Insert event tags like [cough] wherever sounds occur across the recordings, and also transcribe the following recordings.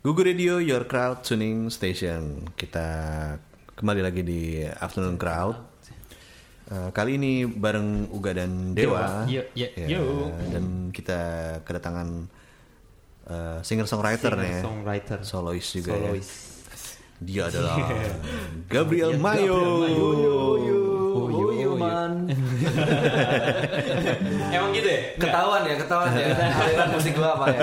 Google Radio, your crowd tuning station. Kita kembali lagi di Afternoon Crowd. Eh, kali ini bareng Uga dan Dewa. Dewa. Yo, yo, Ya, yo. Dan kita kedatangan eh, singer-songwriter nih ya. Songwriter. Solois juga Solois. ya. Dia adalah [laughs] Gabriel Mayo. Oh, yo, man. [laughs] Emang gitu ya? Ketahuan ya, ketahuan ya. [laughs] Aliran musik gua apa ya?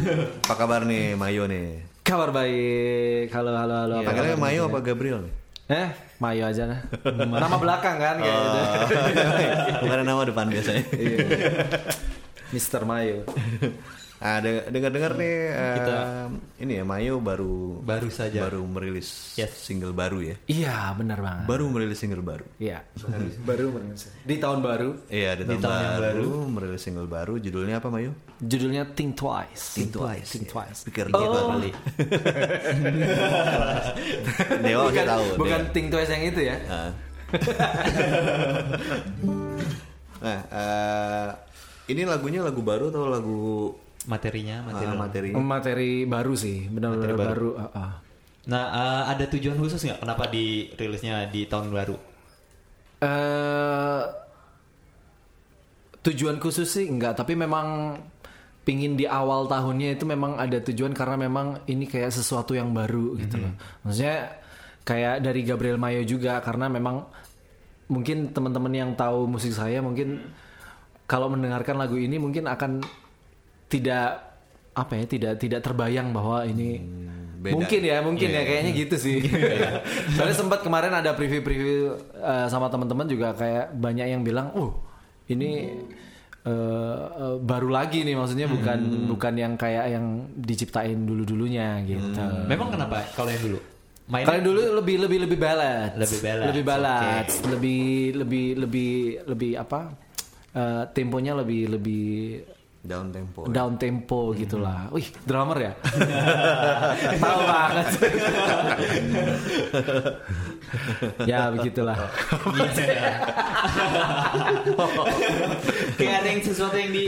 Apa kabar nih Mayo nih? Kabar baik. Halo, halo, halo. apa Panggilnya? Mayo apa Gabriel nih? Eh, Mayo aja nah. [laughs] Nama belakang kan kayak gitu. Oh, [laughs] bukan nama depan biasanya. Iya. Mister Mayo. [laughs] Ah, de- dengar-dengar nih eh, Kita- ini ya Mayo baru Baru saja. baru merilis Yes. single baru ya. Iya, benar banget. Baru merilis single baru. Iya. Baru di tahun baru. Iya, di tahun, tahun yang baru, merilis single baru. Judulnya apa Mayo? Judulnya Think Twice. Think Twice. Think Twice. Pikir Oh. gitu kali. Dewa bukan, kita tahu. bukan Dewa. Think Twice yang itu ya. Ah. [laughs] nah, eh, ini lagunya lagu baru atau lagu Materinya, materi. ah, materi? Materi baru sih, benar-benar Materi baru. ah, ah. Nah, eh, ada tujuan khusus nggak kenapa dirilisnya di tahun baru? Eh, tujuan khusus sih enggak, tapi memang pingin di awal tahunnya itu memang ada tujuan karena memang ini kayak sesuatu yang baru gitu loh. Maksudnya kayak dari Gabriel Mayo juga karena memang mungkin teman-teman yang tahu musik saya mungkin kalau mendengarkan lagu ini mungkin akan tidak apa ya tidak tidak terbayang bahwa ini beda. mungkin ya mungkin ya kayaknya gitu sih. [laughs] Soalnya sempat kemarin ada preview-preview uh, sama teman-teman juga kayak banyak yang bilang oh ini uh, uh, baru lagi nih maksudnya bukan bukan yang kayak yang diciptain dulu-dulunya gitu. Memang kenapa? Kalau yang dulu? Kalau dulu lebih lebih lebih ballad Lebih ballads, lebih ballad oke. lebih lebih lebih lebih apa uh, temponya lebih lebih Down tempo. down tempo gitulah. [laughs] Wih, drummer ya? Tahu banget. ya begitulah. kayak ada yang sesuatu yang di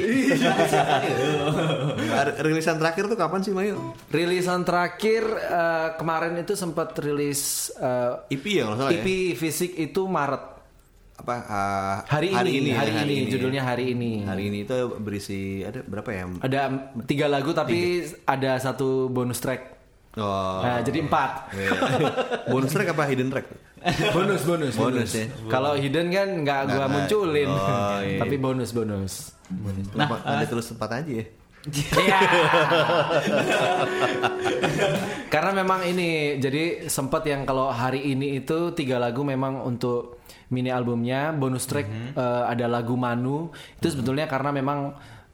Rilisan terakhir tuh kapan sih Mayo? Rilisan terakhir eh, kemarin itu sempat rilis eh, EP ya kalau nggak salah EP fisik itu Maret. Apa? ah, Hari, ini, ya, hari, ini, judulnya hari ini. Hari ini itu berisi ada berapa ya? Ada tiga lagu tapi ada satu bonus track. Oh. Nah, jadi empat. iya. Bonus track apa hidden track? bonus, bonus, Bonus ya. Kalau hidden kan nggak gua munculin, oh, iya. tapi bonus, bonus. Kenapa ada tulis tempat aja ya? Iya. Karena memang ini jadi sempat yang kalau hari ini itu tiga lagu memang untuk mini albumnya bonus track eh, ada lagu Manu. Itu sebetulnya karena memang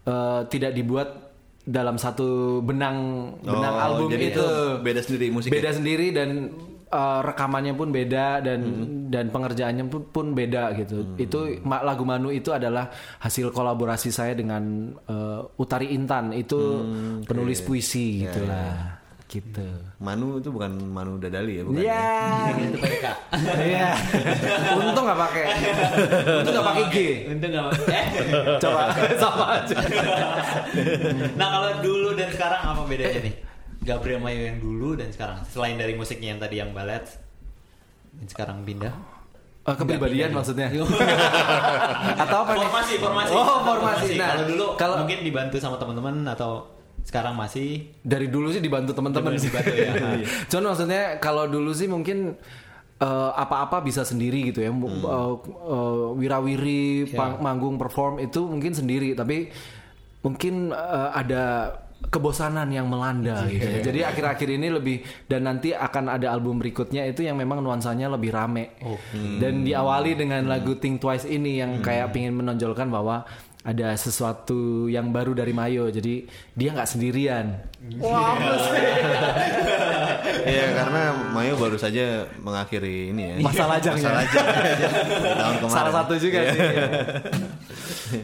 eh, tidak dibuat dalam satu benang benang Oh, album jadi itu. itu beda sendiri musiknya? beda sendiri dan eh, rekamannya pun beda dan dan pengerjaannya pun, pun beda gitu. Itu ma- lagu Manu itu adalah hasil kolaborasi saya dengan eh, Utari Intan. Itu penulis puisi gitulah. Gitu. Manu itu bukan Manu Dadali ya, bukan? Iya. itu pakai K. [laughs] Iya. Untung nggak pakai. Untung nggak pakai G. Untung nggak eh. [laughs] Coba sama aja. Nah kalau dulu dan sekarang apa bedanya nih? Gabriel Mayo yang dulu dan sekarang selain dari musiknya yang tadi yang ballet dan sekarang pindah Eh, kepribadian maksudnya. [laughs] Atau apa nih? formasi formasi Oh, formasi. Nah, kalau dulu kalau mungkin dibantu sama teman-teman atau sekarang masih dari dulu sih dibantu teman-teman sih. Dibantu ya. [laughs] Cuman maksudnya kalau dulu sih mungkin eh, apa-apa bisa sendiri gitu ya. Hmm. Eh, eh, wirawiri, pang- manggung, perform itu mungkin sendiri. Tapi mungkin eh, ada kebosanan yang melanda Iya. gitu. ya. Jadi akhir-akhir ini lebih dan nanti akan ada album berikutnya itu yang memang nuansanya lebih rame. Oh. Dan diawali dengan Hmm. lagu Think Twice ini yang kayak pingin menonjolkan bahwa ada sesuatu yang baru dari Mayo. Jadi dia nggak sendirian. Wah, Iya, karena Mayo baru saja mengakhiri ini ya. Masa lajangnya. Masa lajang. Di tahun kemarin. Salah satu juga sih.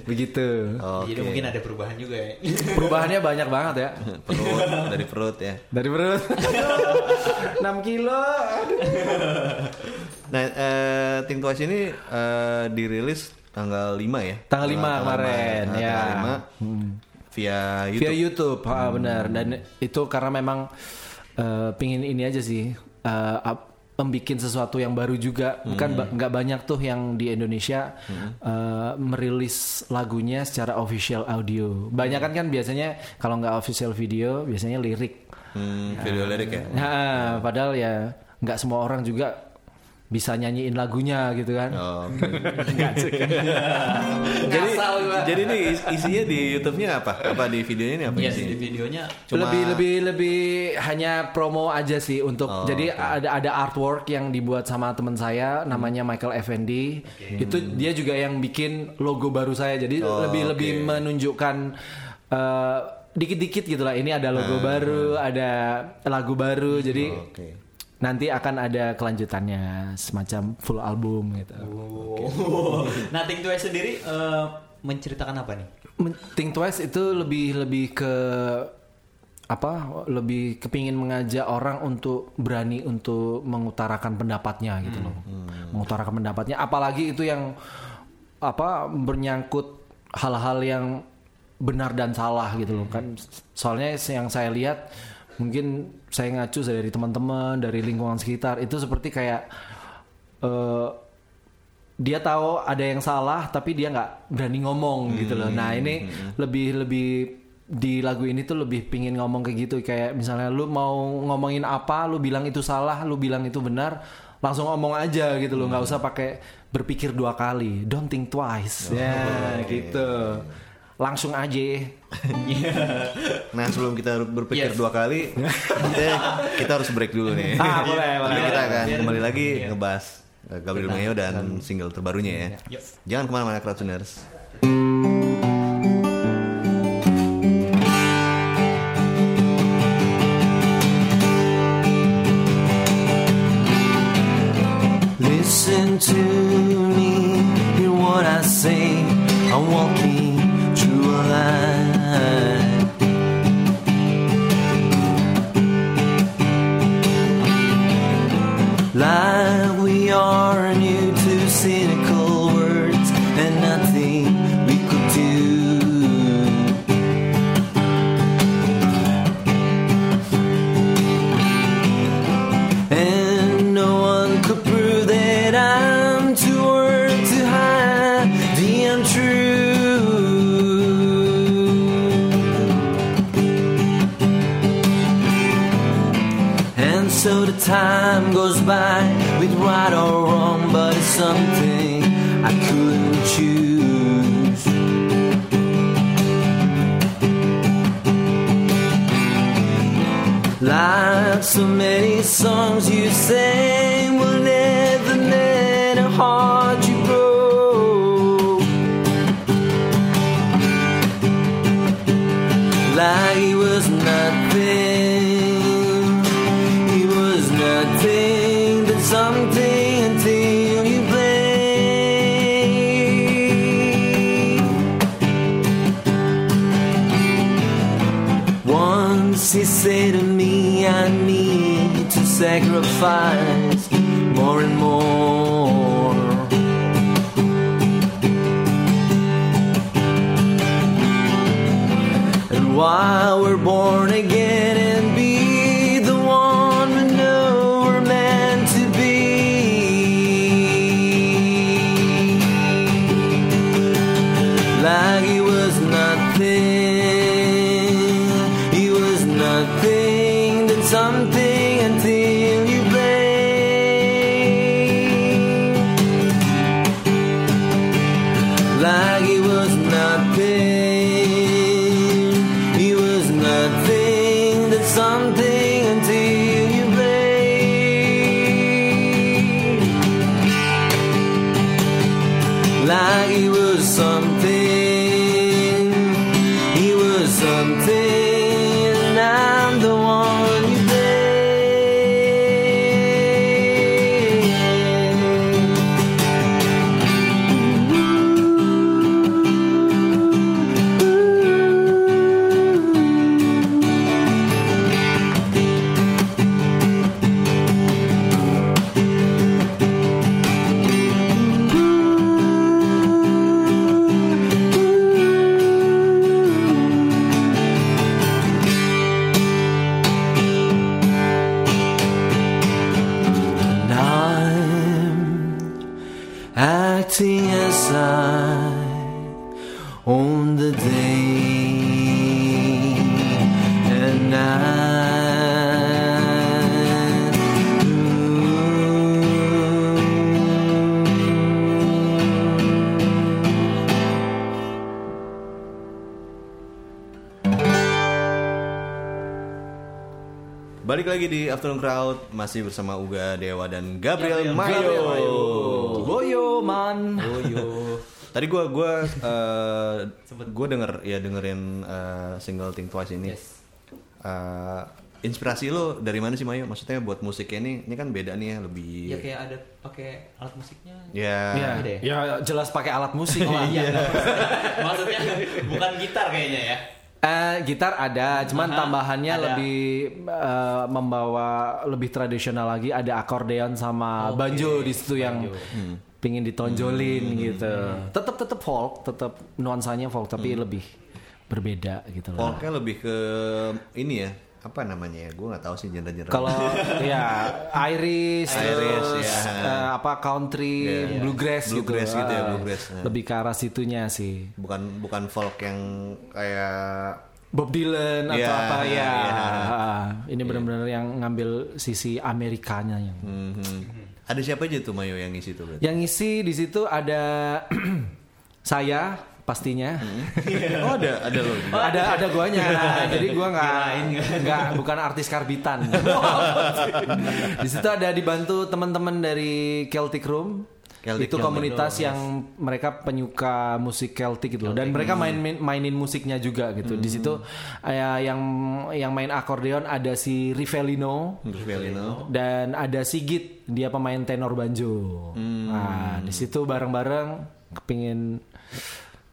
Begitu. Oke. jadi mungkin ada perubahan juga ya Perubahannya banyak banget ya. perut dari perut ya. Dari perut 6 kilo. Nah, eh, Think Twice ini eh, dirilis tanggal 5 ya. Tanggal 5 kemarin ya. Tanggal 5. via YouTube. via YouTube ah, benar dan itu karena memang eh, pingin ini aja sih eh, ap- membikin sesuatu yang baru juga bukan ba- nggak banyak tuh yang di Indonesia eh, merilis lagunya secara official audio banyak kan kan biasanya kalau nggak official video biasanya lirik Hmm, video lirik ya. nah padahal ya nggak semua orang juga bisa nyanyiin lagunya gitu kan Oh, [laughs] jadi jadi ini is- isinya di YouTube-nya apa? Apa di videonya ini apa Iya isinya? di videonya Cuma- lebih lebih lebih hanya promo aja sih untuk Oh, jadi ada ada artwork yang dibuat sama teman saya namanya Michael Effendi itu dia juga yang bikin logo baru saya jadi Oh, lebih oke. lebih menunjukkan eh, dikit-dikit gitulah ini ada logo baru ada lagu baru jadi Ah. Oke. Nanti akan ada kelanjutannya semacam full album gitu. Oh. [laughs] nah Think Twice sendiri eh, menceritakan apa nih? Think Twice itu lebih lebih ke apa lebih kepingin mengajak orang untuk berani untuk mengutarakan pendapatnya gitu loh. Mengutarakan pendapatnya. Apalagi itu yang apa bernyangkut hal-hal yang benar dan salah gitu loh kan. Soalnya yang saya lihat mungkin saya ngacu dari teman-teman dari lingkungan sekitar. Itu seperti kayak eh, dia tahu ada yang salah tapi dia nggak berani ngomong gitu loh. Nah ini lebih lebih di lagu ini tuh lebih pingin ngomong kayak gitu. Kayak misalnya lu mau ngomongin apa, lu bilang itu salah, lu bilang itu benar, langsung ngomong aja gitu loh, nggak usah pakai berpikir dua kali, don't think twice, ya gitu, langsung aja. [laughs] Nah sebelum kita berpikir dua kali, kita, kita harus break dulu nih. Ah, boleh, Nanti boleh. kita akan kembali lagi iya. ngebahas uh, Gabriel Mayo dan single terbarunya ya. Yuk. Jangan ke mana-mana Crowdtuners. Listen to me, hear what I say. I'm walking songs you sang Afternoon Crowd masih bersama Uga Dewa dan Gabriel, Gabriel Mayo. Boyo man. Oh yo. Tadi gua gua [laughs] eh, gua denger ya dengerin eh, single Think Twice ini. Yes. Eh, inspirasi lo dari mana sih Mayo? Maksudnya buat musiknya ini ini kan beda nih ya lebih Ya kayak ada pakai alat musiknya. ya Ya, ya? ya jelas pakai alat musik. Oh lah. iya. [laughs] Maksudnya bukan gitar kayaknya ya. Eh, gitar ada, cuman Aha, tambahannya ada. lebih eh, membawa lebih tradisional lagi. Ada akordeon sama Oke, banjo di situ yang banjo. pingin ditonjolin gitu. Tetap tetap folk, tetap nuansanya folk tapi lebih berbeda gitu loh. folknya lebih ke ini ya apa namanya ya? Gue nggak tahu sih genre-genre. Kalau [laughs] ya Irish, Irish, terus, ya. eh, apa country, Iya. bluegrass, Bluegrass gitu, gitu ya, Ah, bluegrass. Nah. Lebih ke arah situnya sih. bukan bukan folk yang kayak Bob Dylan atau Iya, apa ya. iya. Ah, Ini benar-benar yang ngambil sisi Amerikanya yang. mhm. ada siapa aja tuh Mayo yang ngisi tuh berarti? Yang ngisi di situ ada [clears throat] saya pastinya. oh ada ada lo. [laughs] ada ada guanya. [laughs] Jadi gua nggak nggak bukan artis karbitan. [laughs] di situ ada dibantu teman-teman dari Celtic Room. Celtic itu komunitas yang mereka penyuka musik Celtic gitu loh. Dan mereka main, main- mainin musiknya juga gitu. Di situ eh, yang yang main akordeon ada si Rivellino Belino. dan ada Sigit dia pemain tenor banjo. Nah di situ bareng-bareng kepingin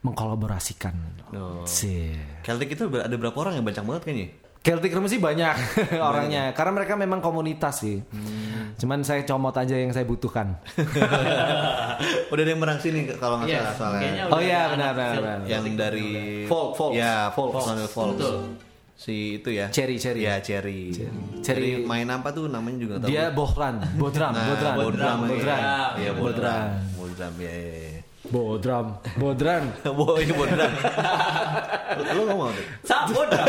mengkolaborasikan. Oh. Sih. Celtic itu ada berapa orang yang banyak banget kayaknya? Celtic Room sih banyak [laughs] [laughs] orangnya karena mereka memang komunitas sih. Cuman saya comot aja yang saya butuhkan. [laughs] Udah ada yang merang sini kalau nggak Yes, salah soalnya. kayaknya Oh iya, benar, benar, Celtic benar. yang dari. Folk, folk. Ya, folk, Folk. Betul. Si itu ya. Cherry, Cherry. Ya, Cherry. Cherry. main apa tuh namanya juga tahu. Dia bohran, bodram, Nah, bodran, Bodram, bodran, Iya, iya, bodram. bodran, Bodram, ya, ya, ya. bodram, bodran. [laughs] Wow, ini bodram. Lo ngomong tuh. Sa bodoh.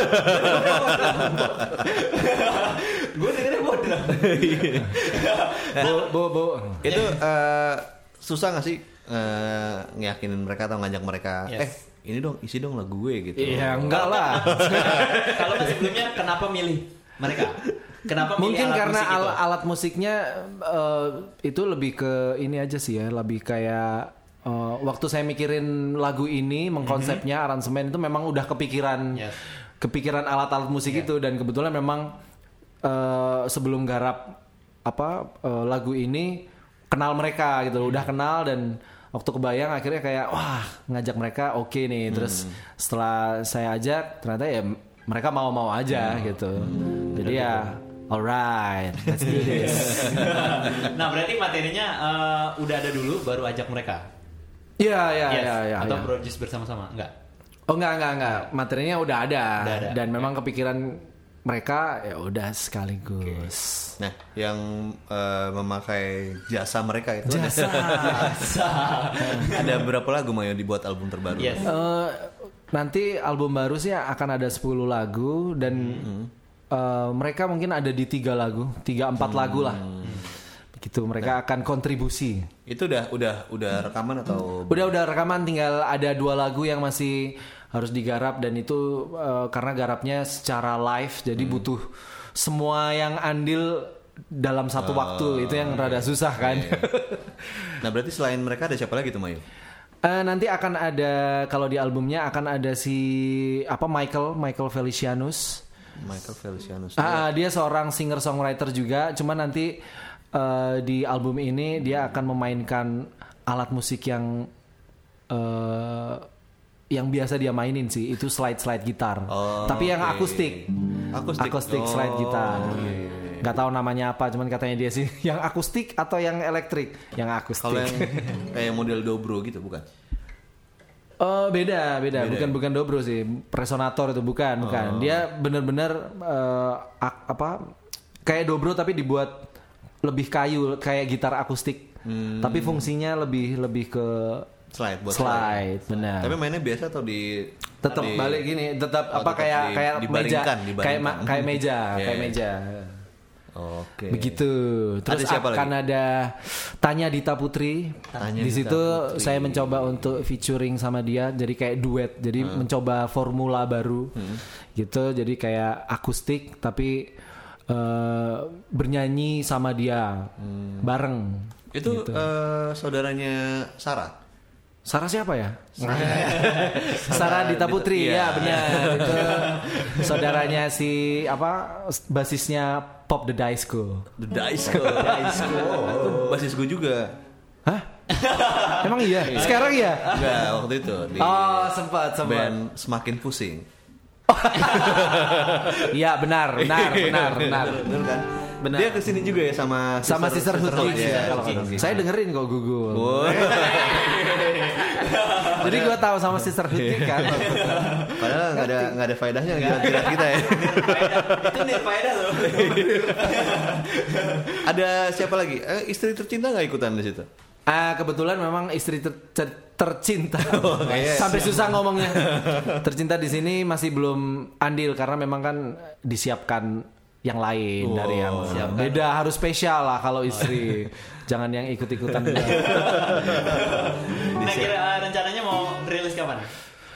Gue dengernya bodoh. Bo, bo, bo. Itu eh, susah gak sih eh, ngeyakinin mereka atau ngajak mereka? Yes. Eh, ini dong, isi dong lagu gue gitu. Iya enggak lah. [laughs] Kalau sebelumnya kenapa milih mereka? Kenapa milih Mungkin alat karena musik itu? al- alat musiknya eh, itu lebih ke ini aja sih ya, lebih kayak eh, waktu saya mikirin lagu ini, mengkonsepnya aransemen itu memang udah kepikiran Yes. kepikiran alat-alat musik itu. Dan kebetulan memang eh, sebelum garap apa eh, lagu ini kenal mereka gitu, loh, udah kenal dan waktu kebayang akhirnya kayak wah ngajak mereka oke nih, terus setelah saya ajak ternyata ya mereka mau-mau aja gitu. Jadi ya alright, let's do [laughs] this. nah berarti materinya eh, udah ada dulu baru ajak mereka. Iya iya Yes. iya iya. Atau iya. produce bersama-sama? Enggak. Oh enggak enggak enggak, materinya udah ada, Udah ada. dan memang kepikiran mereka ya udah sekaligus. Nah, yang eh, memakai jasa mereka itu ada- [laughs] Jasa. ada berapa lagu Mayo dibuat album terbaru? Yes. Eh, nanti album baru sih akan ada 10 lagu dan eh, mereka mungkin ada di tiga lagu, tiga empat lagu lah. Begitu mereka akan kontribusi. Itu udah udah udah rekaman atau Udah udah rekaman tinggal ada dua lagu yang masih harus digarap dan itu eh, karena garapnya secara live jadi butuh semua yang andil dalam satu waktu itu yang rada susah kan. Nah, berarti selain mereka ada siapa lagi tuh Mayo? Eh, nanti akan ada kalau di albumnya akan ada si apa Michael Michael Felicianus. Michael Felicianus. Ah, dia seorang singer songwriter juga. Cuman nanti eh, di album ini dia akan memainkan alat musik yang eh, yang biasa dia mainin sih itu slide slide gitar. Oh, Tapi yang oke. akustik. Akustik. Oh, slide gitar. iya, iya, iya. Gak tahu namanya apa, cuman katanya dia sih [laughs] yang akustik atau yang elektrik? Yang akustik. Kalau yang [laughs] kayak model dobro gitu bukan? Oh beda, beda, Beda bukan ya? bukan dobro sih, resonator itu bukan, bukan. Oh. Dia bener-bener eh, ak- apa kayak dobro tapi dibuat lebih kayu, kayak gitar akustik. Hmm. Tapi fungsinya lebih lebih ke Slide buat slide, benar. Tapi mainnya biasa atau di tetap di- balik gini, tetap Oh, apa tetap kayak di- kayak meja, dibaringkan, kayak ma- kayak meja, Iya, [laughs] kayak iya. meja. Oke. Begitu. Terus Ada siapa akan ada Tanya Dita Putri. Tanya Di Dita situ Putri. saya mencoba untuk featuring sama dia jadi kayak duet. Jadi mencoba formula baru. Gitu. Jadi kayak akustik tapi eh, bernyanyi sama dia bareng. Itu eh, saudaranya Sarah. Sarah siapa ya? [laughs] Sarah Dita Putri Iya. ya benar itu saudaranya si apa basisnya Pop The Dice School. The Dice School. Oh, basis gue juga. Hah? Emang iya? Sekarang iya? Enggak, waktu itu di Oh sempat sempat. band semakin pusing. [laughs] Iya benar benar [laughs] benar benar. Bener kan? Benar. Dia ke sini juga ya sama Sama Sister Hood ya. kalau kata- Saya dengerin kok Google. [laughs] Jadi gue tahu sama Sister Hood kan. Padahal nggak ada nggak ada faedahnya jilat-jilat kita ya. itu nih faedah loh. ada siapa lagi? Eh, istri tercinta nggak ikutan di situ? Ah kebetulan memang istri ter- ter- tercinta. [laughs] iya. Sampai susah ngomongnya. [laughs] Tercinta di sini masih belum andil karena memang kan disiapkan yang lain dari yang beda harus spesial lah kalau istri. [laughs] Jangan yang ikut-ikutan. Nah kira eh, rencananya mau rilis kapan?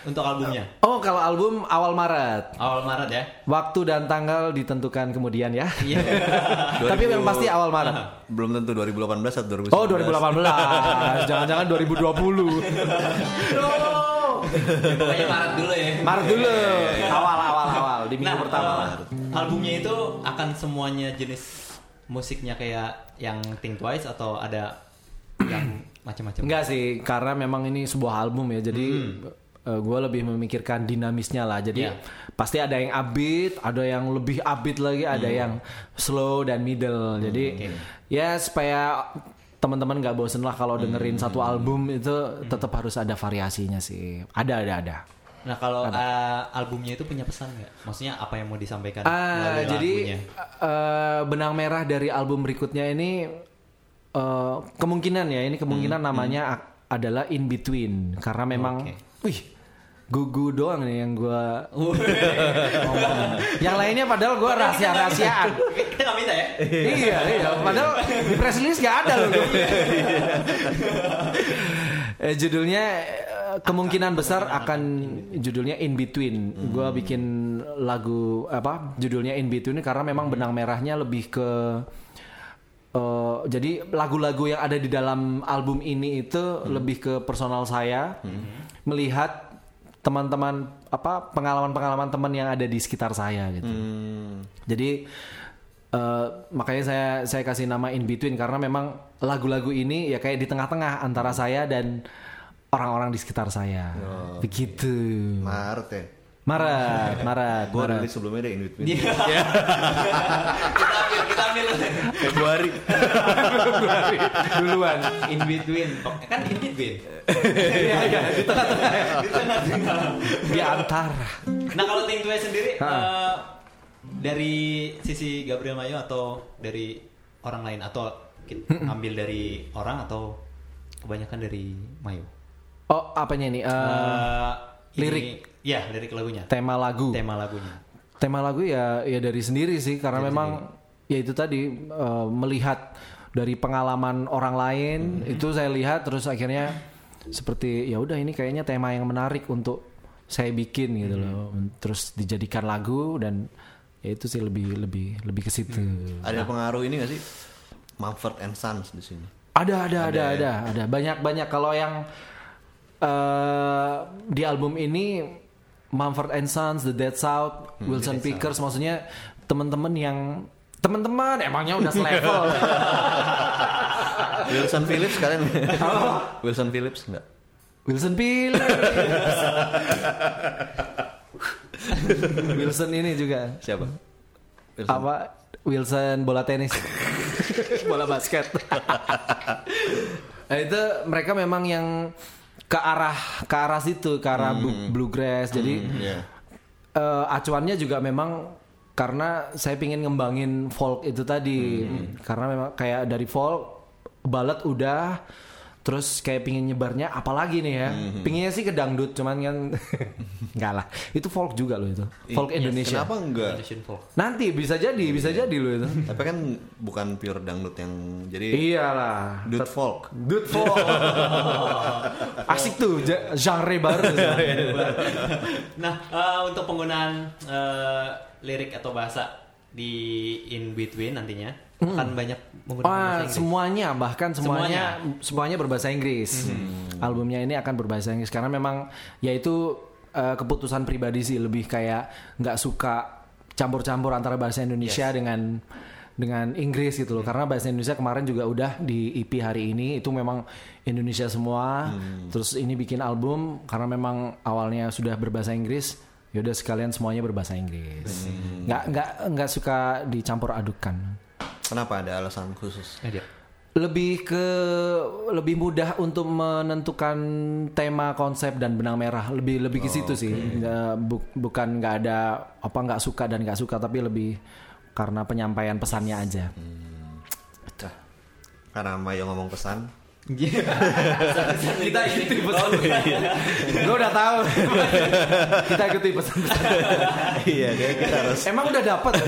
Untuk albumnya? oh kalau album awal Maret. Awal Maret ya? Waktu dan tanggal ditentukan kemudian ya. Iya. [laughs] Tapi yang pasti awal Maret. Belum tentu 2018 atau 2019. Oh 2018, jangan-jangan 2020. Pokoknya Maret dulu ya. Maret dulu, awal awal awal di minggu Nah, pertama. eh, albumnya itu akan semuanya jenis musiknya kayak yang Think Twice atau ada yang macam-macam? Enggak sih, karena memang ini sebuah album ya, jadi gue lebih memikirkan dinamisnya lah. Jadi Iya. pasti ada yang upbeat, ada yang lebih upbeat lagi, ada yang slow dan middle. Jadi ya supaya teman-teman nggak bosen lah kalau dengerin satu album itu tetap harus ada variasinya sih. Ada ada ada. Nah kalau eh, albumnya itu punya pesan nggak? Maksudnya apa yang mau disampaikan melalui jadi lagunya? eh, benang merah dari album berikutnya ini eh, kemungkinan ya ini kemungkinan namanya a- adalah in between karena memang, Oke. wih, gugu doang nih yang gue [laughs] yang lainnya padahal gue rahasia rahasiaan. [laughs] Kita nggak minta ya? iya iya, padahal di press release gak ada loh. eh, judulnya eh, kemungkinan besar akan judulnya In Between. Gua bikin lagu apa? Judulnya In Between karena memang benang merahnya lebih ke eh, jadi lagu-lagu yang ada di dalam album ini itu lebih ke personal saya melihat teman-teman apa pengalaman-pengalaman teman yang ada di sekitar saya gitu. Hmm. Jadi eh, makanya saya saya kasih nama in between karena memang lagu-lagu ini ya kayak di tengah-tengah antara saya dan orang-orang di sekitar saya. Begitu. Maret ya. Maret, [laughs] Maret, Gue rilis sebelumnya deh in between. Iya. [laughs] kita ambil, kita ambil Februari. Duluan. in between. Kan in between. Iya, iya, di tengah-tengah. Di tengah-tengah. Di antara. Nah kalau Think Twice sendiri eh, dari sisi Gabriel Mayo atau dari orang lain atau ki- ambil dari orang atau kebanyakan dari Mayo? Oh, apanya nih? Eh, Eh, ini- lirik. Ya, lirik lagunya. tema lagu. Tema lagunya. tema lagu ya ya dari sendiri sih karena memang ya itu tadi eh, melihat dari pengalaman orang lain itu saya lihat terus akhirnya seperti ya udah ini kayaknya tema yang menarik untuk saya bikin gitu loh terus dijadikan lagu dan ya itu sih lebih lebih lebih ke situ Ada pengaruh ini gak sih? Mumford and Sons di sini. ada ada ada ada ada banyak banyak kalau yang eh di album ini Mumford and Sons, The Dead South, Wilson Pickers, maksudnya teman-teman yang teman-teman emangnya udah selevel. [laughs] Wilson Phillips kalian? Wilson Phillips enggak? Wilson Phillips. [laughs] Wilson ini juga Siapa? Wilson. apa? Wilson bola tenis, [laughs] bola basket. nah, itu mereka memang yang ke arah ke arah situ, ke arah blu- bluegrass. Jadi Iya. eh, acuannya juga memang karena saya pingin ngembangin folk itu tadi karena memang kayak dari folk ballad udah terus kayak pingin nyebarnya apalagi nih ya. Pinginnya sih ke dangdut cuman kan [laughs] nggak lah. Itu folk juga loh itu. Folk Indonesia. Kenapa enggak? Indonesian folk. nanti bisa jadi bisa jadi loh itu. Tapi kan bukan pure dangdut yang jadi iyalah. Dude folk. Dude folk. [laughs] Asik tuh [laughs] genre baru. Nah, eh, untuk penggunaan eh, lirik atau bahasa di in between nantinya akan banyak menggunakan bahasa Wah, Inggris. Hmm. semuanya bahkan semuanya semuanya berbahasa Inggris. Hmm. Albumnya ini akan berbahasa Inggris karena memang yaitu eh, keputusan pribadi sih lebih kayak nggak suka campur-campur antara bahasa Indonesia dengan dengan Inggris gitu loh. Karena bahasa Indonesia kemarin juga udah di EP hari ini itu memang Indonesia semua. Terus ini bikin album karena memang awalnya sudah berbahasa Inggris. Yaudah sekalian semuanya berbahasa Inggris. Nggak nggak nggak suka dicampur adukan Kenapa ada alasan khusus? Dia. lebih ke lebih mudah untuk menentukan tema konsep dan benang merah lebih lebih ke situ sih Nggak- bu- bukan nggak ada apa nggak suka dan nggak suka tapi lebih karena penyampaian pesannya aja Karena Mayo ngomong pesan. Kita ikuti pesan gue udah tahu kita ikuti pesan-pesan iya, dia kita harus emang udah dapat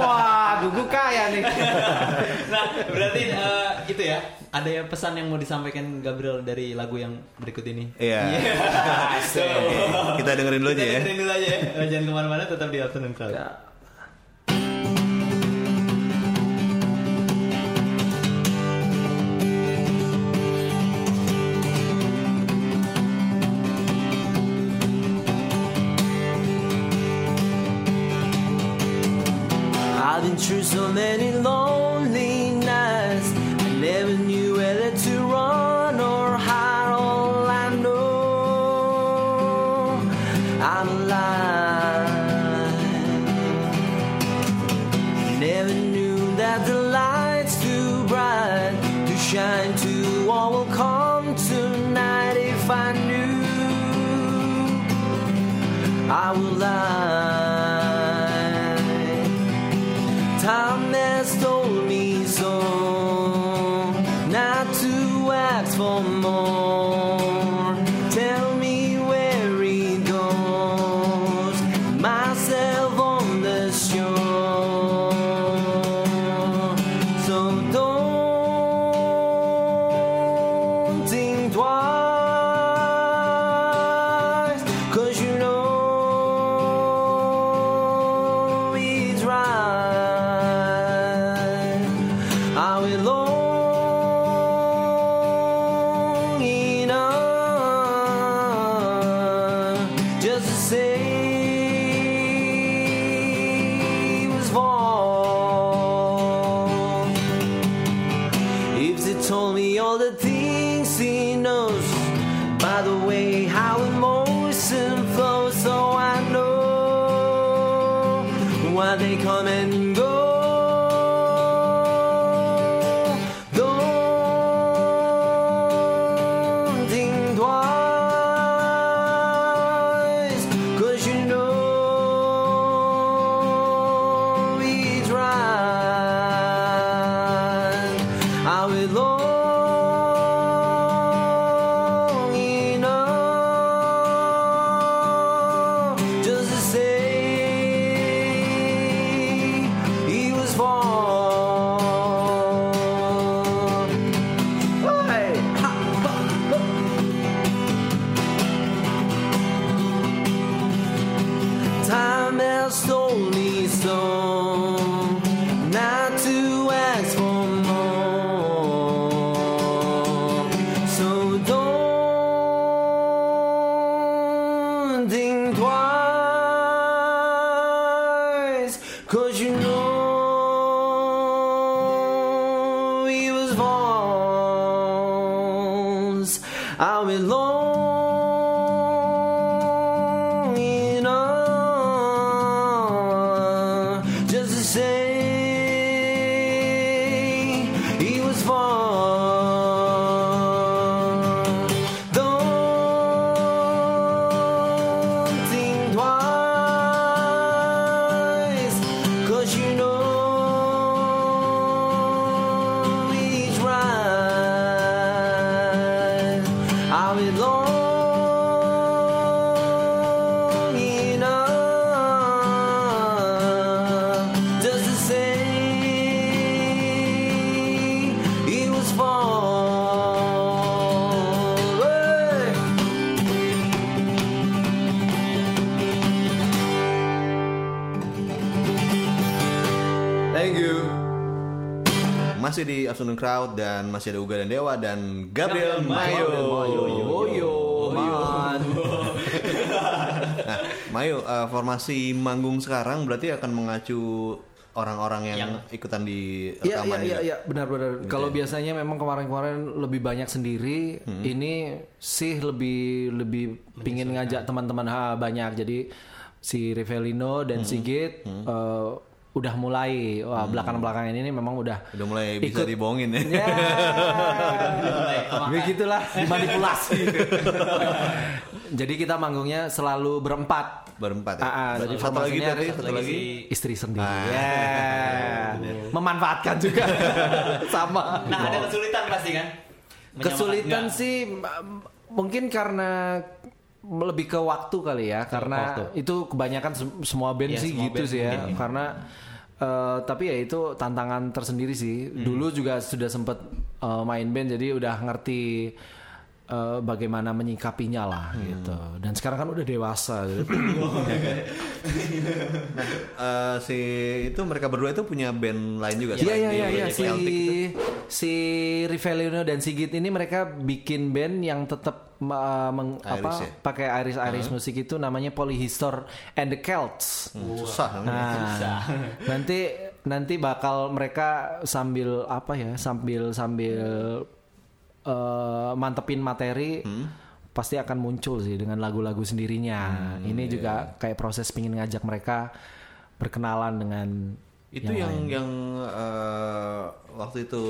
wah gugu kaya nih Nah, berarti eh, itu ya. Ada ya pesan yang mau disampaikan Gabriel dari lagu yang berikut ini? Iya. kita dengerin dulu aja Kita ya. dengerin dulu aja ya. Jangan ke mana-mana, tetap di Afternoon. I've been through so many lonely Afternoon Crowd dan masih ada Uga dan Dewa dan Gabriel Mayo. Boyo, man. [laughs] Nah, Mayo, eh, formasi manggung sekarang berarti akan mengacu orang-orang yang, Yang- ikutan di Iya iya rekaman iya juga. iya benar-benar. Kalau biasanya memang kemarin-kemarin lebih banyak sendiri, ini sih lebih lebih pingin ngajak teman-teman ha, banyak. Jadi si Rivelino dan Sigit eh, udah mulai wah belakangan-belakangan ini memang udah Udah mulai bisa Ikut. dibohongin ya. Ya, [laughs] begitulah dimanipulasi. Jadi kita manggungnya selalu berempat. Berempat ya. Ah, ah, jadi satu lagi tadi, ada satu lagi. istri sendiri. Ah. Ya. Memanfaatkan juga [laughs] sama. Nah ada kesulitan pasti kan? Menyamakan- Kesulitan Enggak. sih mungkin karena lebih ke waktu kali ya karena itu kebanyakan sem- semua band Iya, sih semua gitu band sih ya mungkin, ya. Eh, tapi ya itu tantangan tersendiri sih Hmm. dulu juga sudah sempet eh, main band jadi udah ngerti eh, bagaimana menyikapinya lah Hmm. gitu dan sekarang kan udah dewasa gitu. [laughs] Eh, si itu mereka berdua itu punya band lain juga. Iya iya iya iya si itu. si Rivelino dan Sigit ini mereka bikin band yang tetap uh, meng- Irish apa ya? pakai Irish Irish musik itu namanya Polyhistor and the Celts. Hmm, susah namanya. Nah, nanti nanti bakal mereka sambil apa ya sambil sambil uh, mantepin materi pasti akan muncul sih dengan lagu-lagu sendirinya. Ini juga kayak proses pingin ngajak mereka berkenalan dengan Itu yang yang, eh, waktu itu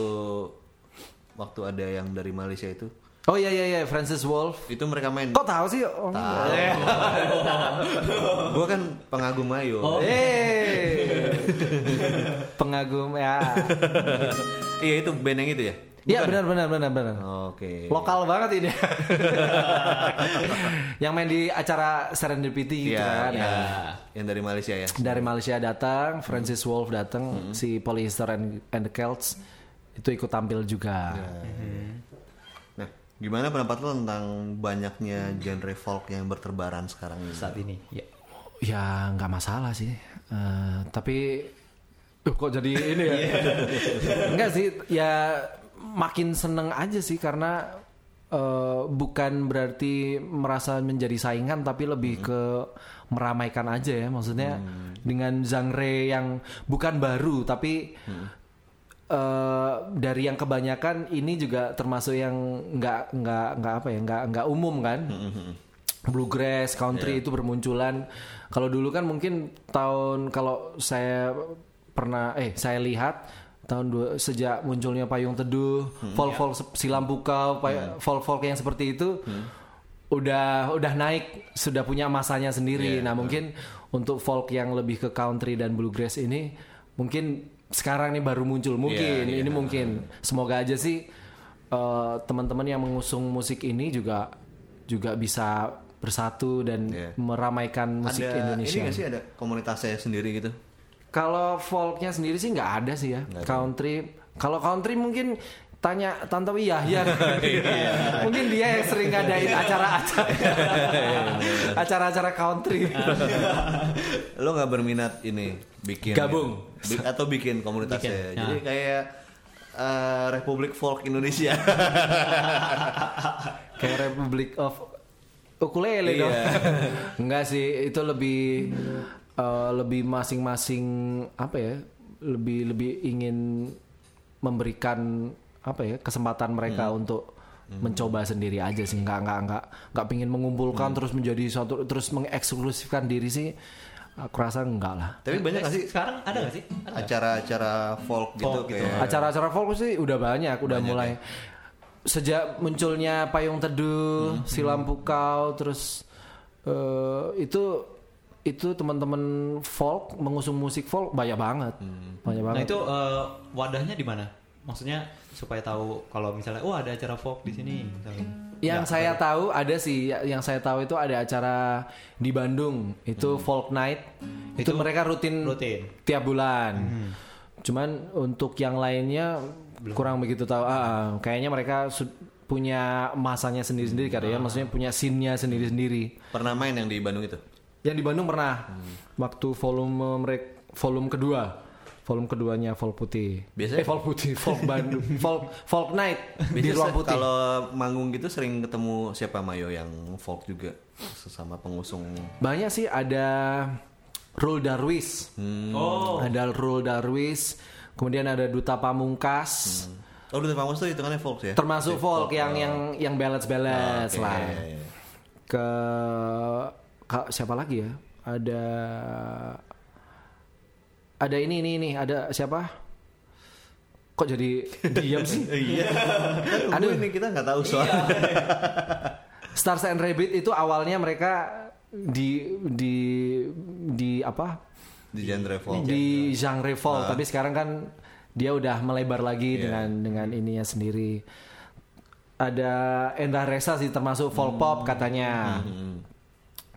waktu ada yang dari Malaysia itu. Oh iya iya iya Francis Wolf. Itu mereka main. Kok tahu sih? Oh, Gua kan pengagum Mayo. Eh. [laughs] Pengagum ya. Iya itu band yang itu ya. Iya benar benar benar benar. Oke. Lokal banget ini. [laughs] yang main di acara Serendipity gitu Iya, kan. iya. Ya. Yang dari Malaysia ya. Dari Malaysia datang, Francis Wolf datang, si Polyester and, and the Celts itu ikut tampil juga. Nah, gimana pendapat lo tentang banyaknya genre folk yang berterbaran sekarang ini? saat ini. Ya. Ya nggak masalah sih. Eh, tapi Duh, kok jadi ini ya? [laughs] Enggak sih, ya makin seneng aja sih karena eh, bukan berarti merasa menjadi saingan tapi lebih ke meramaikan aja ya. Maksudnya dengan genre yang bukan baru tapi eh, dari yang kebanyakan ini juga termasuk yang nggak nggak nggak apa ya nggak nggak umum kan? Bluegrass country itu bermunculan. Kalau dulu kan mungkin tahun kalau saya pernah eh saya lihat tahun dua, sejak munculnya payung teduh folk folk silam pukau folk folk yang seperti itu udah udah naik sudah punya masanya sendiri. Nah mungkin untuk folk yang lebih ke country dan bluegrass ini mungkin sekarang ini baru muncul. Mungkin Iya, ini mungkin. Semoga aja sih eh, teman-teman yang mengusung musik ini juga juga bisa bersatu dan Iya. meramaikan musik ada Indonesia. ini nggak sih ada komunitasnya sendiri gitu? Kalau folknya sendiri sih nggak ada sih ya. Country, kalau country mungkin tanya Tantowi Yahya. [laughs] mungkin dia yang sering ngadain acara-acara acara-acara country. [laughs] Lo nggak berminat ini bikin Gabung. Bi- atau bikin komunitasnya? Bikin, Jadi nah. kayak eh, Republik Folk Indonesia. [laughs] Kayak Republic of Ukulele dong. Iya. Enggak sih, itu lebih eh, lebih masing-masing apa ya? Lebih lebih ingin memberikan apa ya kesempatan mereka untuk mencoba sendiri aja sih nggak nggak nggak nggak pingin mengumpulkan terus menjadi suatu terus mengeksklusifkan diri sih aku rasa enggak lah Tapi banyak nggak sih Sekarang ada gak sih? Ada nggak? acara-acara folk gitu Folk gitu. kayak acara-acara folk sih udah banyak udah mulai sejak munculnya payung teduh silam pukau terus eh, itu itu teman-teman folk mengusung musik folk banyak banget. Banyak Nah banget. itu eh, wadahnya di mana? Maksudnya supaya tahu kalau misalnya oh ada acara folk di sini. misalnya. yang saya tahu ada sih yang saya tahu itu ada acara di Bandung. Itu folk night. Itu, Itu mereka rutin rutin. tiap bulan. Cuman untuk yang lainnya kurang begitu tahu. Ah, ah, kayaknya mereka punya masanya sendiri-sendiri kali ya maksudnya punya scene-nya sendiri-sendiri. Pernah main yang di Bandung itu. Yang di Bandung pernah waktu volume mereka volume kedua volume keduanya folk putih. Biasanya- eh folk putih, folk Bandung, [laughs] folk folk night di ruang putih. Kalau manggung gitu sering ketemu siapa Mayo yang folk juga sesama pengusung. Banyak sih ada Rule Darwis. Oh. Ada Rule Darwis, kemudian ada Duta Pamungkas. Oh, Duta Pamus tuh hitungannya folk ya? Termasuk folk yang yang yang ballads ballads Oke, lah. Ke siapa lagi ya? Ada ada ini ini ini ada siapa? Kok jadi diam sih? [laughs] Iya. Aduh. Ini kita nggak tahu soalnya. Stars and Rabbit itu awalnya mereka di di di apa? Di genre folk. di genre folk, Ah. tapi sekarang kan dia udah melebar lagi Iya. dengan dengan ininya sendiri. Ada Endra Resa sih termasuk folk pop katanya. Hmm.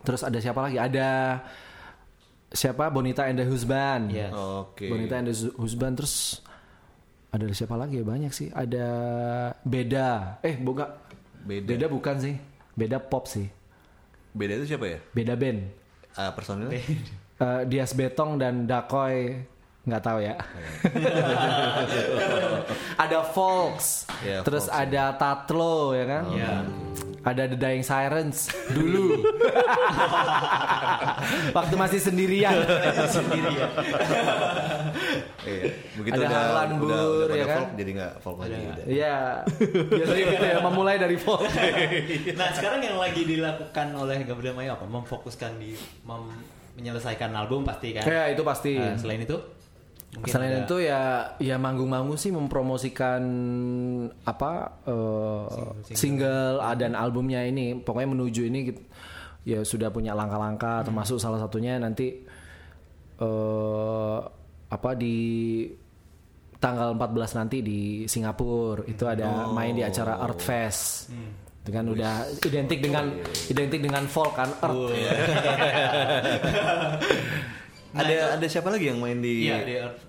Terus ada siapa lagi? Ada siapa? Bonita and the Husband. Iya. Oke. Bonita and the Husband terus ada siapa lagi ya banyak sih. Ada Beda. Eh, boga. Beda. Beda bukan sih. Beda pop sih. Beda itu siapa ya? Beda band. Ah, personilnya? Eh, Dias Betong dan Dakoy nggak tahu ya. [laughs] ada Folks, Ya, terus Folks, ada Tatlo ya kan, Iya. ada The Dying Sirens [laughs] dulu. [laughs] Waktu masih sendirian. Iya. Begitu Ada udah, Harlan udah, Bur, udah pada ya kan? folk, jadi nggak folk lagi. udah. Iya, biasanya gitu ya, memulai dari folk. Nah sekarang yang lagi dilakukan oleh Gabriel Mayo apa? Memfokuskan di mem- menyelesaikan album pasti kan? ya itu pasti. Nah, selain itu? Mungkin Selain ada- itu ya ya manggung-manggung sih mempromosikan apa eh, single, ah, dan albumnya ini. Pokoknya menuju ini ya sudah punya langkah-langkah termasuk salah satunya nanti eh apa di tanggal 14 nanti di Singapura. Itu ada main di acara Art Fest. Itu kan udah identik dengan identik dengan folk kan Earth. [laughs] Ada ada siapa lagi yang main di? Iya di Earth.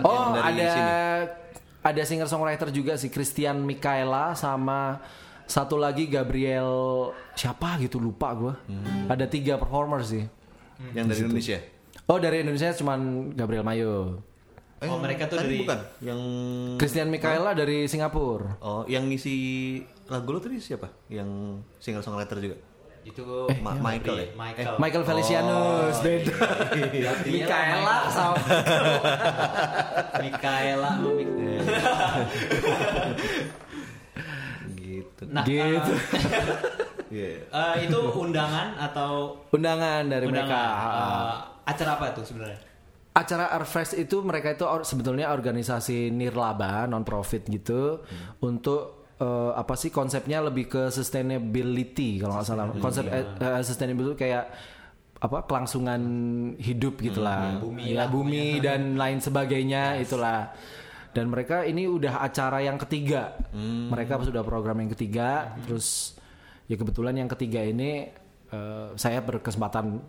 Oh, ada sini. ada singer songwriter juga si Christian Mikaela sama satu lagi Gabriel siapa gitu lupa gue. Hmm. Ada tiga performer sih. Yang dari Indonesia. Oh dari Indonesia cuman Gabriel Mayo. Oh, mereka tuh dari- bukan yang Christian Mikaela dari Singapura. Oh, yang ngisi lagu lo tadi siapa? Yang singer songwriter juga. Itu Ma- Michael ya? Michael. Eh, Michael Felicianus beda. [laughs] Mikaela sama [laughs] Mikaela sama Mik- [laughs] Gitu. Nah, Gitu. Iya. eh, itu undangan atau undangan dari undangan mereka. eh, acara apa tuh sebenarnya? acara Airfest itu mereka itu or- sebetulnya organisasi nirlaba non profit gitu untuk eh, apa sih konsepnya lebih ke sustainability kalau nggak salah. Konsep eh, sustainability kayak apa kelangsungan hidup gitulah Bumi ya lah, bumi dan lain sebagainya itulah. Dan mereka ini udah acara yang ketiga. Mereka sudah program yang ketiga. Terus ya kebetulan yang ketiga ini eh, saya berkesempatan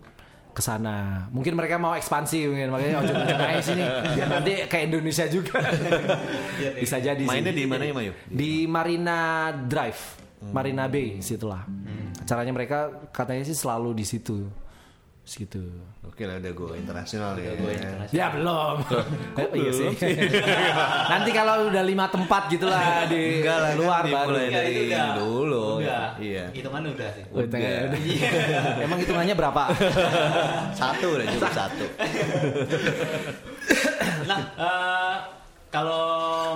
ke sana. Mungkin mereka mau ekspansi mungkin makanya ojek ojek naik sini biar nanti ke Indonesia juga. Bisa jadi sih. Mainnya di mana ya, Mayu? Di Marina Drive, Marina Bay situlah. Acaranya mereka katanya sih selalu di situ. Situ. Oke lah udah go internasional ya. Ya belum. Eh, [laughs] iya sih. [laughs] Nanti kalau udah lima tempat gitulah [laughs] di Enggak lah, kan luar baru. dimulai Enggak, dari itu udah. dulu. Udah. Iya. Hitungannya udah sih. Oh, hitungannya udah. Emang hitungannya berapa? Satu udah cukup satu. Nah, eh, kalau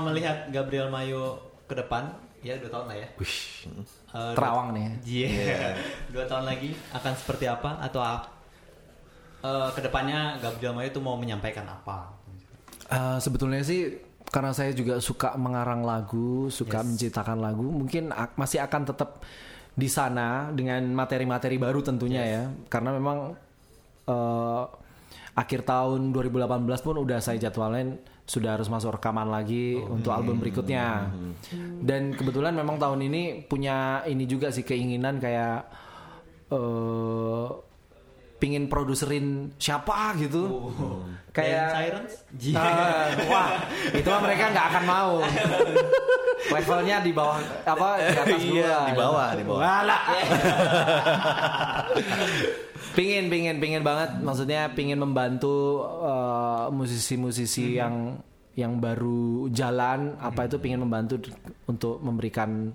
melihat Gabriel Mayo ke depan, ya dua tahun lah ya. Eh, Terawang nih. Iya. Dua tahun lagi akan seperti apa atau eh, ke depannya Gabriel Mayo itu mau menyampaikan apa? Eh, sebetulnya sih karena saya juga suka mengarang lagu, suka menciptakan lagu, mungkin ak- masih akan tetap di sana dengan materi-materi baru tentunya ya. Karena memang eh, akhir tahun 2018 pun udah saya jadwalin sudah harus masuk rekaman lagi untuk album berikutnya. Dan kebetulan memang tahun ini punya ini juga sih keinginan kayak eh pingin produserin siapa gitu. Kayak Sirens? Ah, wah, itu mah mereka nggak akan mau. [laughs] Levelnya di bawah apa di atas Iya, di bawah, di bawah. Walah. [laughs] pingin pingin pingin banget maksudnya pingin membantu eh, musisi-musisi yang yang baru jalan apa itu pingin membantu untuk memberikan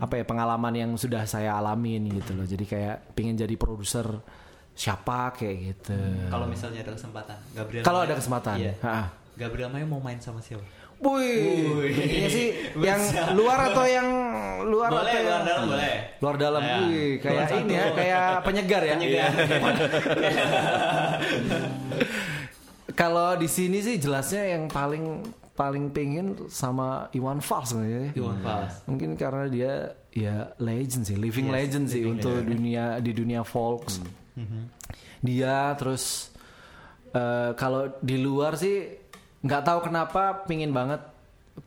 apa ya pengalaman yang sudah saya alamin gitu loh jadi kayak pingin jadi produser siapa kayak gitu Kalau misalnya ada kesempatan, Gabriel. kalau ada kesempatan Iya. Ha. Gabriel Mayo mau main sama siapa? Wih, ini sih [laughs] yang luar atau yang luar Boleh, atau luar yang dalam boleh. luar dalam Ya. Wih, kayak Luar ini ya kayak [laughs] penyegar ya Penyegar. [laughs] kalau di sini sih jelasnya yang paling paling pengen sama Iwan Fals sebenarnya Iwan Fals. mungkin karena dia ya legend sih living Yes, legend sih living untuk dunia di dunia folks dia terus eh, kalau di luar sih nggak tahu kenapa pingin banget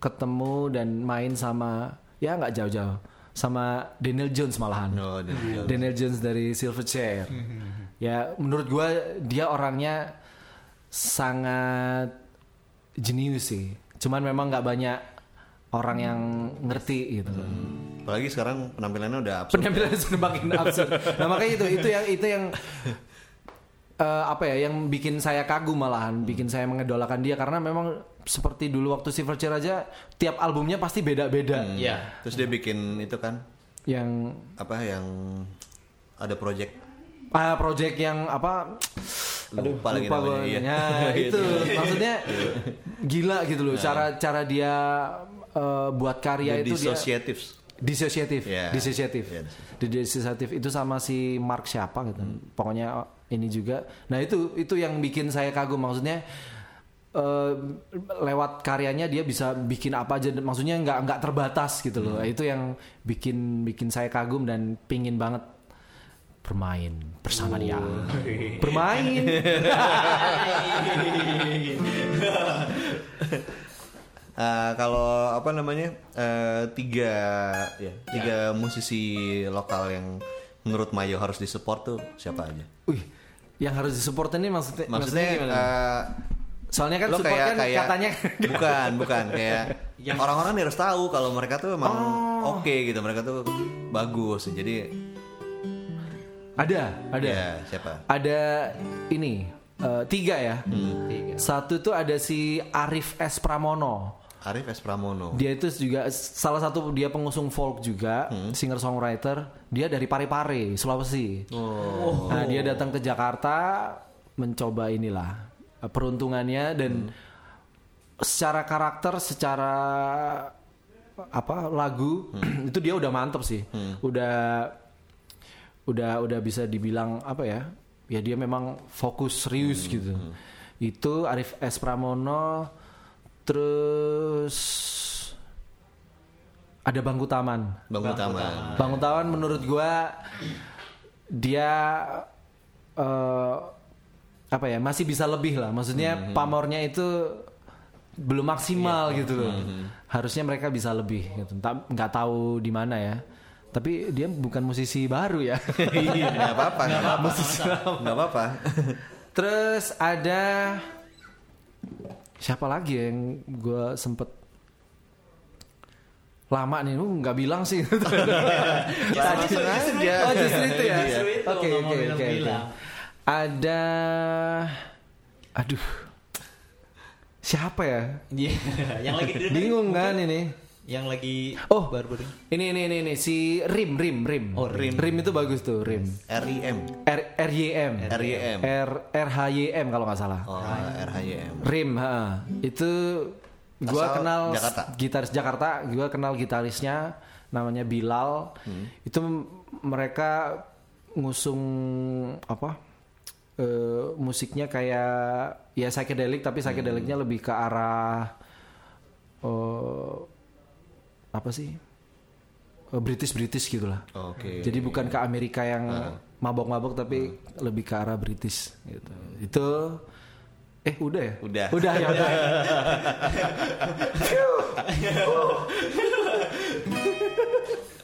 ketemu dan main sama ya nggak jauh-jauh sama Daniel Jones malahan. Oh, Daniel Jones. Daniel Jones dari Silverchair. Ya menurut gua dia orangnya sangat jenius sih. Cuman memang nggak banyak orang yang ngerti gitu Apalagi sekarang penampilannya udah absurd. penampilannya sudah makin absurd. Nah makanya itu itu yang itu yang eh, apa ya yang bikin saya kagum malahan, bikin saya mengedolakan dia karena memang seperti dulu waktu Silverchair aja tiap albumnya pasti beda-beda. Iya. Terus dia bikin itu kan Yang apa yang ada project ah project yang apa lupa lagi lupa namanya. Iya. Ya, [laughs] itu maksudnya gila gitu loh cara cara dia eh, buat karya The itu dia Dissociatives. disosiatif, Ya. disosiatif, di disosiatif itu sama si Mark siapa gitu, pokoknya ini juga. Nah itu itu yang bikin saya kagum, maksudnya eh, lewat karyanya dia bisa bikin apa aja, maksudnya nggak nggak terbatas gitu loh. Itu yang bikin bikin saya kagum dan pingin banget bermain bersama dia, bermain. [laughs] [laughs] Eh, kalau apa namanya eh, tiga ya tiga musisi lokal yang menurut Mayo harus disupport tuh siapa aja? Wih, yang harus disupport ini maksudnya Maksudnya gimana? eh, Soalnya kan lo support kayak kan kayak katanya bukan bukan kayak [laughs] orang-orang harus tahu kalau mereka tuh emang Oh. oke gitu mereka tuh bagus jadi ada, ada. ya siapa? ada ini eh, tiga ya. Tiga. Satu tuh ada si Arif S Pramono. Arif S Pramono. Dia itu juga salah satu dia pengusung folk juga, singer songwriter. Dia dari Parepare, Sulawesi. Oh. Nah dia datang ke Jakarta mencoba inilah eh, peruntungannya dan secara karakter, secara apa lagu [clears throat] itu dia udah mantep sih. Udah udah udah bisa dibilang apa ya? Ya dia memang fokus serius gitu. Itu Arif S Pramono terus ada Bangku Taman. Bang Utama. Bang Utawan menurut gua dia eh, apa ya masih bisa lebih lah. Maksudnya pamornya itu belum maksimal gitu loh. Harusnya mereka bisa lebih gitu. Entah- nggak tahu di mana ya. Tapi dia bukan musisi baru ya. [laughs] Iya, nggak apa-apa, nggak apa-apa, nggak apa-apa. Terus ada siapa lagi ya yang gue sempet lama nih, lu nggak bilang sih. [laughs] Langsung aja. Oh justru itu ya. Oke oke oke. Ada, aduh, siapa ya? Iya. [laughs] yang lagi Bingung kan ini? Yang lagi Oh. baru-baru. Ini ini ini ini si Rim Rim Rim. Oh, Rim. Rim itu bagus tuh Rim. RIM. R R Y M. RYM. R R H Y M kalau nggak salah. Oh, RHYM. Rim, ha. itu gua Asal kenal Jakarta. gitaris Jakarta, gua kenal gitarisnya namanya Bilal. Hmm. Itu m- mereka ngusung apa? eh, musiknya kayak ya psychedelic tapi psychedelicnya Hmm. lebih ke arah eh, apa sih? British British gitulah. Oke. Jadi bukan ke Amerika yang mabok-mabok tapi lebih ke arah British gitu. Itu eh udah ya? Udah. Udah ya udah. [laughs] [laughs]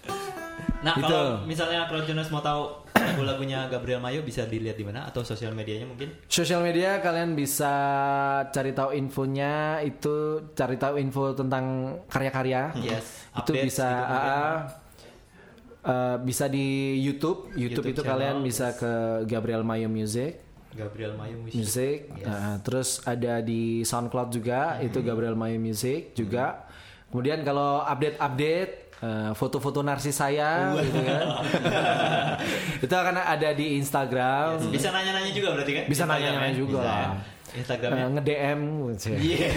Nah, Itu. kalau misalnya Krojonas mau tahu lagu-lagunya Gabriel Mayo bisa dilihat di mana atau sosial medianya mungkin? Sosial media kalian bisa cari tahu infonya itu cari tahu info tentang karya-karya. Yes, Itu updates bisa gitu ah. Eh, bisa di YouTube. YouTube, YouTube itu channel. kalian bisa ke Gabriel Mayo Music. Gabriel Mayu Music. Music. Nah, terus ada di SoundCloud juga, itu Gabriel Mayo Music juga. Kemudian kalau update-update eh, foto-foto narsis saya gitu kan. [laughs] itu akan ada di Instagram. Bisa nanya-nanya juga berarti kan? Bisa nanya-nanya ya? juga Bisa lah. ya? Instagramnya. Eh, nge-DM Iya.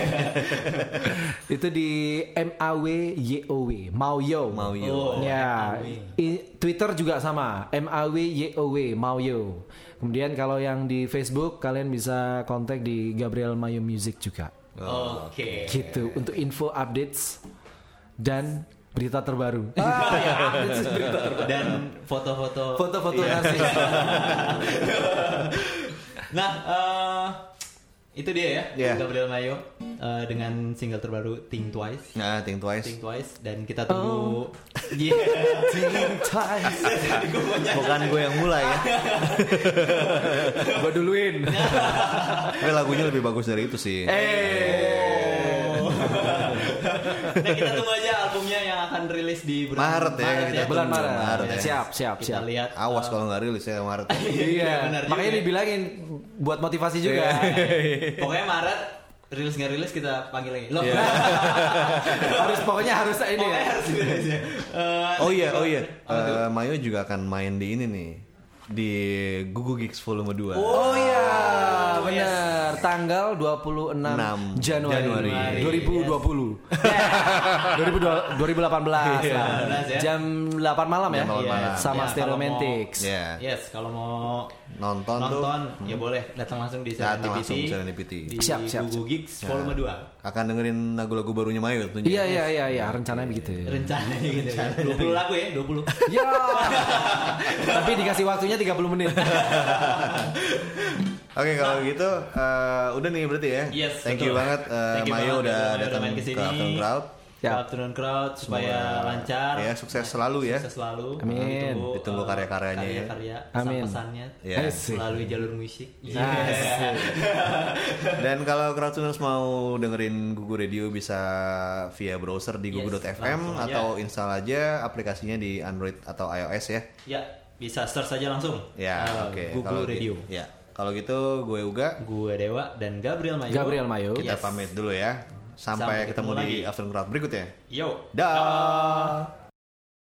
[laughs] itu di M A W Y O W Mauyo Mauyo. Oh, ya MAW. I- Twitter juga sama M A W Y O W Mauyo kemudian kalau yang di Facebook kalian bisa kontak di Gabriel Mayo Music juga Oke. gitu untuk info updates dan berita terbaru [laughs] ah, ya, updates berita terbaru. Dan foto-foto. foto-foto Iya. narsis [laughs] Nah, eh, itu dia ya, Iya. Gabriel Mayo eh, dengan single terbaru Think Twice. Nah, think twice. Think Twice dan kita tunggu. Oh. Iya. [laughs] Think twice. Bukan gue yang mulai ya. gue duluin Tapi lagunya lebih bagus dari itu sih. eh nah, kita tunggu aja albumnya yang akan rilis di bulan Maret ya, kita bulan tunggu. Maret, Maret ya. siap siap Kita siap lihat. Awas eh, kalau nggak rilis ya Maret. [laughs] Iya, juga makanya ya. dibilangin buat motivasi juga. [laughs] Pokoknya Maret rilis nggak rilis kita panggil lagi. Loh. [laughs] harus pokoknya harus ini Pokoknya ya. harus rilis ya. Eh, Oh iya, oh iya. Eh, Mayo juga akan main di ini nih. Di Gugu Gigs Volume 2. Oh iya, benar. Tanggal 26 6 Januari, Januari. 2020. 2018 [laughs] lah. ya. Jam 8 malam ya. Jam 8 malam. Sama Ya, Stereo kalau mau-. Ya. Yes, kalau mau Nonton, tuh nonton ya boleh datang langsung di langsung di. Di Siap, siap, Gugu Gigs volume 2. Akan dengerin lagu-lagu barunya Mayo tentunya. Iya iya iya iya, rencananya begitu. Rencananya gitu. ya. 20 lagu ya, 20. Ya. Tapi dikasih waktunya 30 menit. [laughs] Oke kalau gitu eh, udah nih berarti ya. Yes, Thank betul. you banget eh, Thank you Mayo banget udah datang main ke. Afternoon Crowd. Ya. Ke Afternoon Crowd supaya lancar. Ya sukses selalu ya. Sukses selalu. Amin. Ditunggu eh, karya-karyanya ya. Karya-karya, Amin. pesan-pesannya. Ya. Asik. Melalui jalur musik. Asik. Dan kalau Crowdtuners mau dengerin Gugu Radio bisa via browser di Yes, gugu.fm langsung aja. atau install aja aplikasinya di Android atau iOS ya. Ya, bisa search saja langsung. Ya, Eh, oke. Google Kalau Radio. gitu- Ya. Kalau gitu gue Uga Gue Dewa dan Gabriel Mayo. Gabriel Mayo. kita Yes. pamit dulu ya. Sampai, Sampai ketemu, ketemu di lagi. Afternoon Crowd berikutnya. Yo. Dah.